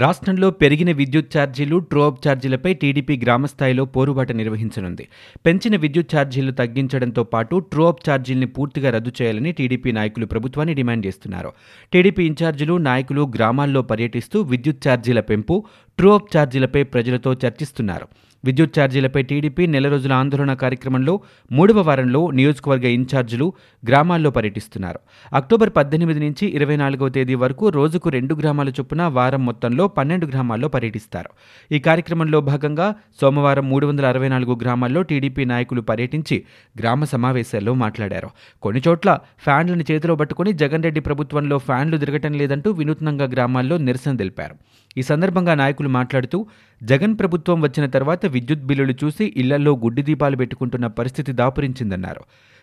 రాష్ట్రంలో పెరిగిన విద్యుత్ ఛార్జీలు ట్రోప్ ఛార్జీలపై టీడీపీ గ్రామస్థాయిలో పోరుబాట నిర్వహించనుంది. పెంచిన విద్యుత్ ఛార్జీలు తగ్గించడంతో పాటు ట్రోప్ ఛార్జీల్ని పూర్తిగా రద్దు చేయాలని టీడీపీ నాయకులు ప్రభుత్వాన్ని డిమాండ్ చేస్తున్నారు. టీడీపీ ఇన్ఛార్జీలు నాయకులు గ్రామాల్లో పర్యటిస్తూ విద్యుత్ ఛార్జీల పెంపు ట్రోప్ ఛార్జీలపై ప్రజలతో చర్చిస్తున్నారు. విద్యుత్ ఛార్జీలపై టీడీపీ నెల రోజుల ఆందోళన కార్యక్రమంలో మూడవ వారంలో నియోజకవర్గ ఇన్ఛార్జీలు గ్రామాల్లో పర్యటిస్తున్నారు. అక్టోబర్ పద్దెనిమిది నుంచి ఇరవై నాలుగవ తేదీ వరకు రోజుకు రెండు గ్రామాల చొప్పున వారం మొత్తంలో పన్నెండు గ్రామాల్లో పర్యటిస్తారు. ఈ కార్యక్రమంలో భాగంగా సోమవారం మూడు వందల అరవై నాలుగు గ్రామాల్లో టీడీపీ నాయకులు పర్యటించి గ్రామ సమావేశాల్లో మాట్లాడారు. కొన్ని చోట్ల ఫ్యాన్లను చేతిలో పట్టుకుని జగన్ రెడ్డి ప్రభుత్వంలో ఫ్యాన్లు తిరగటం లేదంటూ వినూత్నంగా గ్రామాల్లో నిరసన తెలిపారు. ఈ సందర్భంగా నాయకులు మాట్లాడుతూ జగన్ ప్రభుత్వం వచ్చిన తర్వాత విద్యుత్ బిల్లులు చూసి ఇళ్ళలో గుడ్డి దీపాలు పెట్టుకుంటున్న పరిస్థితి దాపురించిందన్నారు.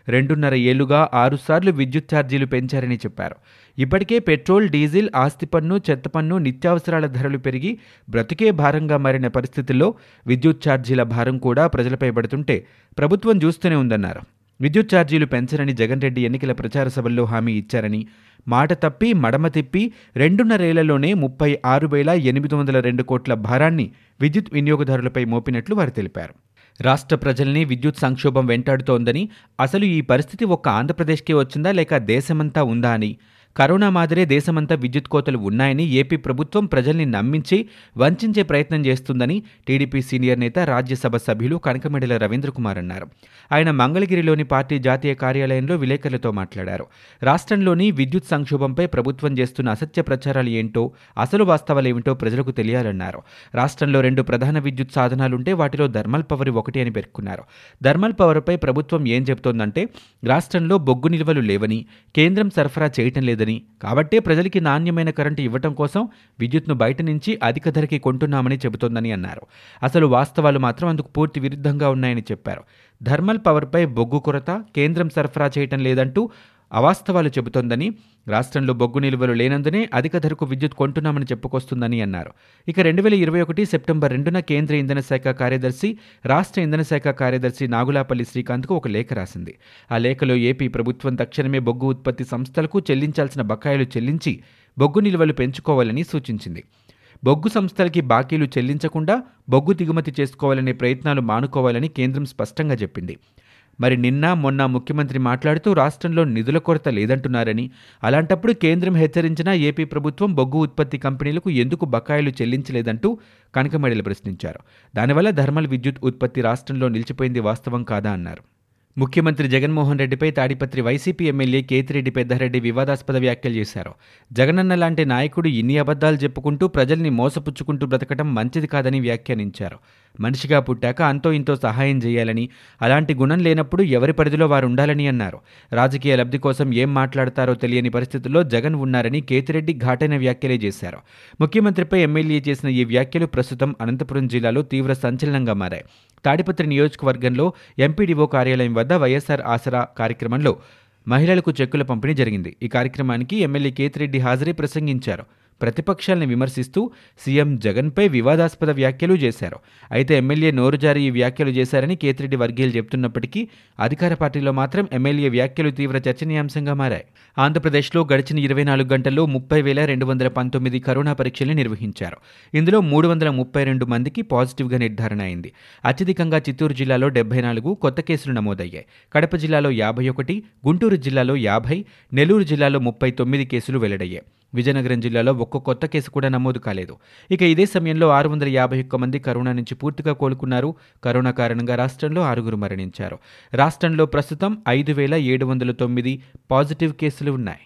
రెండున్నర ఏళ్ళుగా ఆరుసార్లు విద్యుత్ ఛార్జీలు పెంచారని చెప్పారు. ఇప్పటికే పెట్రోల్ డీజిల్ ఆస్తి పన్ను చెత్త పన్ను నిత్యావసరాల ధరలు పెరిగి బ్రతుకే భారంగా మారిన పరిస్థితుల్లో విద్యుత్ ఛార్జీల భారం కూడా ప్రజలపై పడుతుంటే ప్రభుత్వం చూస్తూనే ఉందన్నారు. విద్యుత్ ఛార్జీలు పెంచరని జగన్ రెడ్డి ఎన్నికల ప్రచార సభల్లో హామీ ఇచ్చారని మాట తప్పి మడమ తిప్పి రెండున్నరేళ్ళలోనే ముప్పై ఆరు వేల ఎనిమిది వందల రెండు కోట్ల భారాన్ని విద్యుత్ వినియోగదారులపై మోపినట్లు వారు తెలిపారు. రాష్ట్ర ప్రజల్ని విద్యుత్ సంక్షోభం వెంటాడుతోందని అసలు ఈ పరిస్థితి ఒక్క ఆంధ్రప్రదేశ్కే వచ్చిందా లేక దేశమంతా ఉందా అని కరోనా మాదిరే దేశమంతా విద్యుత్ కోతలు ఉన్నాయని ఏపీ ప్రభుత్వం ప్రజల్ని నమ్మించి వంచే ప్రయత్నం చేస్తుందని టీడీపీ సీనియర్ నేత రాజ్యసభ సభ్యులు కనకమెడల రవీంద్ర కుమార్ అన్నారు. ఆయన మంగళగిరిలోని పార్టీ జాతీయ కార్యాలయంలో విలేకరులతో మాట్లాడారు. రాష్ట్రంలోని విద్యుత్ సంక్షోభంపై ప్రభుత్వం చేస్తున్న అసత్య ప్రచారాలు ఏంటో అసలు వాస్తవాలేమిటో ప్రజలకు తెలియాలన్నారు. రాష్ట్రంలో రెండు ప్రధాన విద్యుత్ సాధనాలుంటే వాటిలో థర్మల్ పవర్ ఒకటి అని పేర్కొన్నారు. థర్మల్ పవర్పై ప్రభుత్వం ఏం చెబుతోందంటే రాష్ట్రంలో బొగ్గు నిల్వలు లేవని కేంద్రం సరఫరా చేయటం లేదని కాబట్టే ప్రజలకి నాణ్యమైన కరెంటు ఇవ్వటం కోసం విద్యుత్ను బయట నుంచి అధిక ధరకి కొంటున్నామని చెబుతోందని అన్నారు. అసలు వాస్తవాలు మాత్రం అందుకు పూర్తి విరుద్ధంగా ఉన్నాయని చెప్పారు. థర్మల్ పవర్పై బొగ్గు కొరత కేంద్రం సరఫరా చేయటం లేదంటూ అవాస్తవాలు చెబుతోందని రాష్ట్రంలో బొగ్గు నిల్వలు లేనందునే అధిక ధరకు విద్యుత్ కొంటున్నామని చెప్పుకొస్తుందని అన్నారు. ఇక రెండు వేల ఇరవై ఒకటి సెప్టెంబర్ రెండున కేంద్ర ఇంధన శాఖ కార్యదర్శి రాష్ట్ర ఇంధన శాఖ కార్యదర్శి నాగులాపల్లి శ్రీకాంత్కు ఒక లేఖ రాసింది. ఆ లేఖలో ఏపీ ప్రభుత్వం తక్షణమే బొగ్గు ఉత్పత్తి సంస్థలకు చెల్లించాల్సిన బకాయిలు చెల్లించి బొగ్గు నిల్వలు పెంచుకోవాలని సూచించింది. బొగ్గు సంస్థలకి బాకీలు చెల్లించకుండా బొగ్గు దిగుమతి చేసుకోవాలనే ప్రయత్నాలు మానుకోవాలని కేంద్రం స్పష్టంగా చెప్పింది. మరి నిన్న మొన్న ముఖ్యమంత్రి మాట్లాడుతూ రాష్ట్రంలో నిధుల కొరత లేదంటున్నారని. అలాంటప్పుడు కేంద్రం హెచ్చరించినా ఏపీ ప్రభుత్వం బొగ్గు ఉత్పత్తి కంపెనీలకు ఎందుకు బకాయిలు చెల్లించలేదంటూ కనకమేడలు ప్రశ్నించారు. దానివల్ల థర్మల్ విద్యుత్ ఉత్పత్తి రాష్ట్రంలో నిలిచిపోయింది వాస్తవం కాదా అన్నారు. ముఖ్యమంత్రి జగన్మోహన్ రెడ్డిపై తాడిపత్రి వైసీపీ ఎమ్మెల్యే కేతిరెడ్డి పెద్దారెడ్డి వివాదాస్పద వ్యాఖ్యలు చేశారు. జగనన్న లాంటి నాయకుడు ఇన్ని అబద్ధాలు చెప్పుకుంటూ ప్రజల్ని మోసపుచ్చుకుంటూ బ్రతకటం మంచిది కాదని వ్యాఖ్యానించారు. మనిషిగా పుట్టాక అంతో ఇంతో సహాయం చేయాలని అలాంటి గుణం లేనప్పుడు ఎవరి పరిధిలో వారు ఉండాలని అన్నారు. రాజకీయ లబ్ధి కోసం ఏం మాట్లాడతారో తెలియని పరిస్థితుల్లో జగన్ ఉన్నారని కేతిరెడ్డి ఘాటైన వ్యాఖ్యలే చేశారు. ముఖ్యమంత్రిపై ఎమ్మెల్యే చేసిన ఈ వ్యాఖ్యలు ప్రస్తుతం అనంతపురం జిల్లాలో తీవ్ర సంచలనంగా మారాయి. తాడిపత్రి నియోజకవర్గంలో ఎంపీడీఓ కార్యాలయం వద్ద వైఎస్ఆర్ ఆసరా కార్యక్రమంలో మహిళలకు చెక్కుల పంపిణీ జరిగింది. ఈ కార్యక్రమానికి ఎమ్మెల్యే కేతిరెడ్డి హాజరై ప్రసంగించారు. ప్రతిపక్షాలను విమర్శిస్తూ సీఎం జగన్పై వివాదాస్పద వ్యాఖ్యలు చేశారు. అయితే ఎమ్మెల్యే నోరుజారి ఈ వ్యాఖ్యలు చేశారని కేతిరెడ్డి వర్గీయులు చెబుతున్నప్పటికీ అధికార పార్టీలో మాత్రం ఎమ్మెల్యే వ్యాఖ్యలు తీవ్ర చర్చనీయాంశంగా మారాయి. ఆంధ్రప్రదేశ్లో గడిచిన ఇరవై నాలుగు గంటల్లో ముప్పై వేల రెండు వందల పంతొమ్మిది కరోనా పరీక్షలు నిర్వహించారు. ఇందులో మూడు వందల ముప్పై రెండు మందికి పాజిటివ్గా నిర్ధారణ అయింది. అత్యధికంగా చిత్తూరు జిల్లాలో డెబ్బై నాలుగు కొత్త కేసులు నమోదయ్యాయి. కడప జిల్లాలో యాభై ఒకటి గుంటూరు జిల్లాలో యాభై నెల్లూరు జిల్లాలో ముప్పై తొమ్మిది కేసులు వెల్లడయ్యాయి. విజయనగరం జిల్లాలో ఒక్క కొత్త కేసు కూడా నమోదు కాలేదు. ఇక ఇదే సమయంలో ఆరు వందల యాభై ఒక్క మంది కరోనా నుంచి పూర్తిగా కోలుకున్నారు. కరోనా కారణంగా రాష్ట్రంలో ఆరుగురు మరణించారు. రాష్ట్రంలో ప్రస్తుతం ఐదు వేల ఏడు వందల తొమ్మిది పాజిటివ్ కేసులు ఉన్నాయి.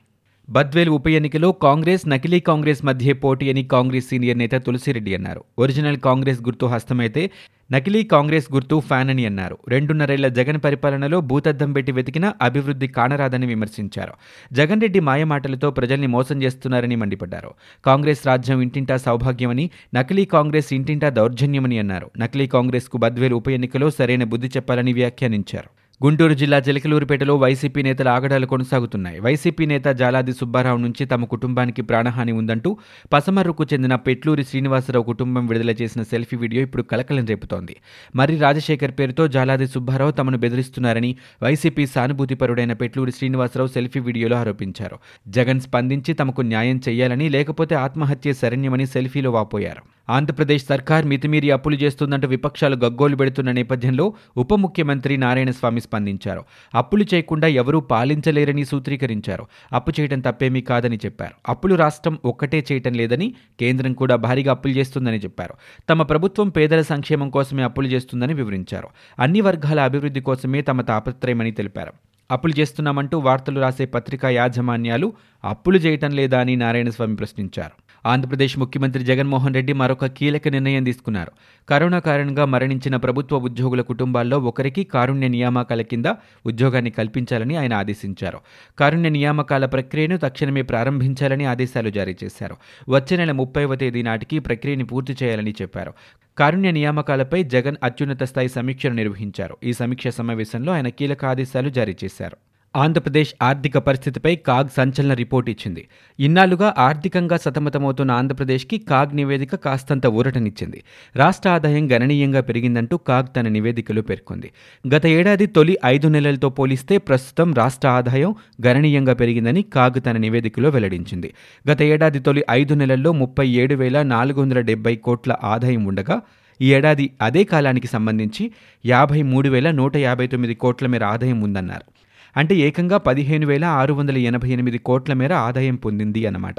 బద్వేల్ ఉప ఎన్నికలో కాంగ్రెస్ నకిలీ కాంగ్రెస్ మధ్య పోటీ అని కాంగ్రెస్ సీనియర్ నేత తులసిరెడ్డి అన్నారు. ఒరిజినల్ కాంగ్రెస్ గుర్తు హస్తమైతే నకిలీ కాంగ్రెస్ గుర్తు ఫ్యాన్ అని అన్నారు. రెండున్నరేళ్ళ జగన్ పరిపాలనలో భూతద్దం పెట్టి వెతికినా అభివృద్ధి కానరాదని విమర్శించారు. జగన్ రెడ్డి మాయమాటలతో ప్రజల్ని మోసం చేస్తున్నారని మండిపడ్డారు. కాంగ్రెస్ రాజ్యం ఇంటింటా సౌభాగ్యమని నకిలీ కాంగ్రెస్ ఇంటింటా దౌర్జన్యమని అన్నారు. నకిలీ కాంగ్రెస్కు బద్వేలు ఉప ఎన్నికలో సరైన బుద్ధి చెప్పాలని వ్యాఖ్యానించారు. గుంటూరు జిల్లా చిలకలూరుపేటలో వైసీపీ నేతల ఆగడాలు కొనసాగుతున్నాయి. వైసీపీ నేత జాలాది సుబ్బారావు నుంచి తమ కుటుంబానికి ప్రాణహాని ఉందంటూ పసమర్రుకు చెందిన పెట్లూరి శ్రీనివాసరావు కుటుంబం విడుదల చేసిన సెల్ఫీ వీడియో ఇప్పుడు కలకలం రేపుతోంది. మరి రాజశేఖర్ పేరుతో జాలాది సుబ్బారావు తమను బెదిరిస్తున్నారని వైసీపీ సానుభూతిపరుడైన పెట్లూరి శ్రీనివాసరావు సెల్ఫీ వీడియోలో ఆరోపించారు. జగన్ స్పందించి తమకు న్యాయం చేయాలని లేకపోతే ఆత్మహత్య శరణ్యమని సెల్ఫీలో వాపోయారు. ఆంధ్రప్రదేశ్ సర్కార్ మితిమీరి అప్పులు చేస్తుందంటూ విపక్షాలు గగ్గోలు పెడుతున్న నేపథ్యంలో ఉప ముఖ్యమంత్రి నారాయణస్వామి స్పందించారు. అప్పులు చేయకుండా ఎవరూ పాలించలేరని సూత్రీకరించారు. అప్పు చేయడం తప్పేమీ కాదని చెప్పారు. అప్పులు రాష్ట్రం ఒక్కటే చేయటం లేదని కేంద్రం కూడా భారీగా అప్పులు చేస్తుందని చెప్పారు. తమ ప్రభుత్వం పేదల సంక్షేమం కోసమే అప్పులు చేస్తుందని వివరించారు. అన్ని వర్గాల అభివృద్ధి కోసమే తమ తాపత్రయమని తెలిపారు. అప్పులు చేస్తున్నామంటూ వార్తలు రాసే పత్రికా యాజమాన్యాలు అప్పులు చేయటం లేదా అని నారాయణస్వామి ప్రశ్నించారు. ఆంధ్రప్రదేశ్ ముఖ్యమంత్రి జగన్మోహన్ రెడ్డి మరొక కీలక నిర్ణయం తీసుకున్నారు. కరోనా కారణంగా మరణించిన ప్రభుత్వ ఉద్యోగుల కుటుంబాల్లో ఒకరికి కారుణ్య నియామకాల కింద ఉద్యోగాన్ని కల్పించాలని ఆయన ఆదేశించారు. కారుణ్య నియామకాల ప్రక్రియను తక్షణమే ప్రారంభించాలని ఆదేశాలు జారీ చేశారు. వచ్చే నెల ముప్పైవ తేదీ నాటికి ప్రక్రియని పూర్తి చేయాలని చెప్పారు. కారుణ్య నియామకాలపై జగన్ అత్యున్నత స్థాయి సమీక్షను నిర్వహించారు. ఈ సమీక్ష సమావేశంలో ఆయన కీలక ఆదేశాలు జారీ చేశారు. ఆంధ్రప్రదేశ్ ఆర్థిక పరిస్థితిపై కాగ్ సంచలన రిపోర్ట్ ఇచ్చింది. ఇన్నాళ్ళుగా ఆర్థికంగా సతమతమవుతున్న ఆంధ్రప్రదేశ్కి కాగ్ నివేదిక కాస్తంత ఊరటనిచ్చింది. రాష్ట్ర ఆదాయం గణనీయంగా పెరిగిందంటూ కాగ్ తన నివేదికలో పేర్కొంది. గత ఏడాది తొలి ఐదు నెలలతో పోలిస్తే ప్రస్తుతం రాష్ట్ర ఆదాయం గణనీయంగా పెరిగిందని కాగ్ తన నివేదికలో వెల్లడించింది. గత ఏడాది తొలి ఐదు నెలల్లో ముప్పై ఏడు వేల నాలుగు వందల డెబ్బై కోట్ల ఆదాయం ఉండగా ఈ ఏడాది అదే కాలానికి సంబంధించి యాభై మూడు వేల నూట యాభై తొమ్మిది కోట్ల మేర ఆదాయం ఉందన్నారు. అంటే ఏకంగా పదిహేను వేల ఆరు వందల ఎనభై ఎనిమిది కోట్ల మేర ఆదాయం పొందింది అన్నమాట.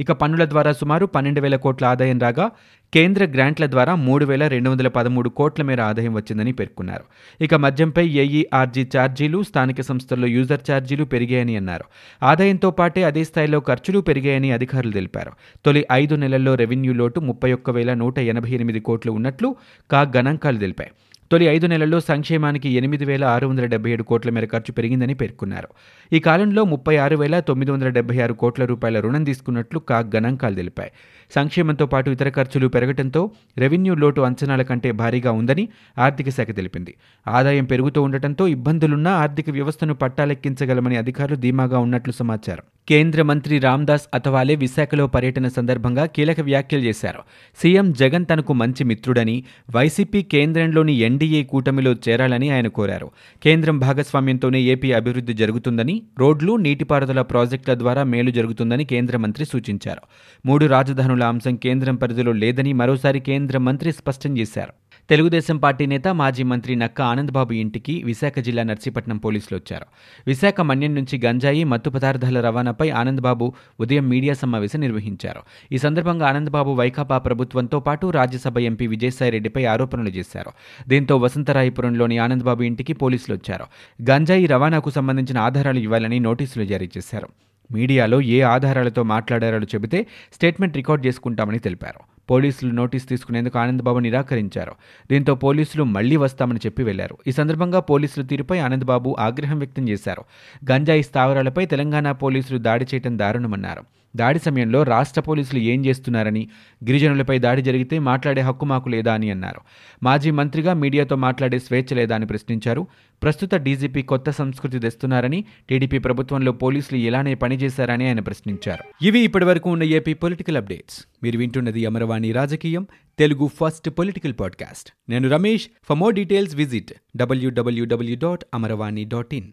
ఇక పన్నుల ద్వారా సుమారు పన్నెండు వేల కోట్ల ఆదాయం రాగా కేంద్ర గ్రాంట్ల ద్వారా మూడు వేల రెండు వందల పదమూడు కోట్ల మేర ఆదాయం వచ్చిందని పేర్కొన్నారు. ఇక మద్యంపై ఏఈఆర్జీ ఛార్జీలు స్థానిక సంస్థల్లో యూజర్ ఛార్జీలు పెరిగాయని అన్నారు. ఆదాయంతో పాటే అదే స్థాయిలో ఖర్చులు పెరిగాయని అధికారులు తెలిపారు. తొలి ఐదు నెలల్లో రెవెన్యూ లోటు ముప్పై ఒక్క వేల నూట ఎనభై ఎనిమిది కోట్లు ఉన్నట్లు కా గణాంకాలు తెలిపాయి. తొలి ఐదు నెలల్లో సంక్షేమానికి ఎనిమిది వేల ఆరు వందల డెబ్బై ఏడు కోట్ల మేర ఖర్చు పెరిగిందని పేర్కొన్నారు. ఈ కాలంలో ముప్పై ఆరు వేల తొమ్మిది వందల డెబ్బై ఆరు కోట్ల రూపాయల రుణం తీసుకున్నట్లు కాగ్ గణాంకాలు తెలిపాయి. సంక్షేమంతో పాటు ఇతర ఖర్చులు పెరగడంతో రెవెన్యూ లోటు అంచనాల కంటే భారీగా ఉందని ఆర్థిక శాఖ తెలిపింది. ఆదాయం పెరుగుతూ ఉండటంతో ఇబ్బందులున్నా ఆర్థిక వ్యవస్థను పట్టాలెక్కించగలమని అధికారులు ధీమాగా ఉన్నట్లు సమాచారం. కేంద్ర మంత్రి రామ్దాస్ అథవాలే విశాఖలో పర్యటన సందర్భంగా కీలక వ్యాఖ్యలు చేశారు. సీఎం జగన్ తనకు మంచి మిత్రుడని వైసీపీ కేంద్రంలోని ఎన్డీఏ కూటమిలో చేరాలని ఆయన కోరారు. కేంద్రం భాగస్వామ్యంతోనే ఏపీ అభివృద్ధి జరుగుతుందని రోడ్లు నీటిపారుదల ప్రాజెక్టుల ద్వారా మేలు జరుగుతుందని కేంద్ర మంత్రి సూచించారు. మూడు రాజధానుల అంశం కేంద్రం పరిధిలో లేదని మరోసారి కేంద్ర మంత్రి స్పష్టం చేశారు. తెలుగుదేశం పార్టీ నేత మాజీ మంత్రి నక్క ఆనందబాబు ఇంటికి విశాఖ జిల్లా నర్సీపట్నం పోలీసులు వచ్చారు. విశాఖ మన్యం నుంచి గంజాయి మత్తు పదార్థాల రవాణాపై ఆనందబాబు ఉదయం మీడియా సమావేశం నిర్వహించారు. ఈ సందర్భంగా ఆనందబాబు వైకాపా ప్రభుత్వంతో పాటు రాజ్యసభ ఎంపీ విజయసాయిరెడ్డిపై ఆరోపణలు చేశారు. దీంతో వసంతరాయపురంలోని ఆనందబాబు ఇంటికి పోలీసులు వచ్చారు. గంజాయి రవాణాకు సంబంధించిన ఆధారాలు ఇవ్వాలని నోటీసులు జారీ చేశారు. మీడియాలో ఏ ఆధారాలతో మాట్లాడారో చెబితే స్టేట్మెంట్ రికార్డ్ చేసుకుంటామని తెలిపారు. పోలీసులు నోటీస్ తీసుకునేందుకు ఆనందబాబు నిరాకరించారు. దీంతో పోలీసులు మళ్ళీ వస్తామని చెప్పి వెళ్ళారు. ఈ సందర్భంగా పోలీసుల తీరుపై ఆనందబాబు ఆగ్రహం వ్యక్తం చేశారు. గంజాయి స్థావరాలపై తెలంగాణ పోలీసులు దాడి చేయడం దారుణమన్నారు. దాడి సమయంలో రాష్ట్ర పోలీసులు ఏం చేస్తున్నారని గిరిజనులపై దాడి జరిగితే మాట్లాడే హక్కు మాకు లేదా అని అన్నారు. మాజీ మంత్రిగా మీడియాతో మాట్లాడే స్వేచ్ఛ లేదా అని ప్రశ్నించారు. ప్రస్తుత డీజీపీ కొత్త సంస్కృతి తెస్తున్నారని టీడీపీ ప్రభుత్వంలో పోలీసులు ఇలానే పనిచేశారని ఆయన ప్రశ్నించారు. ఇవి ఇప్పటివరకు ఉన్న ఏపీ పొలిటికల్ అప్డేట్స్. మీరు వింటున్నది అమరవాణి రాజకీయం తెలుగు ఫస్ట్ పొలిటికల్ పాడ్కాస్ట్. నేను Ramesh. For more details visit WWW dot Amaravani dot in.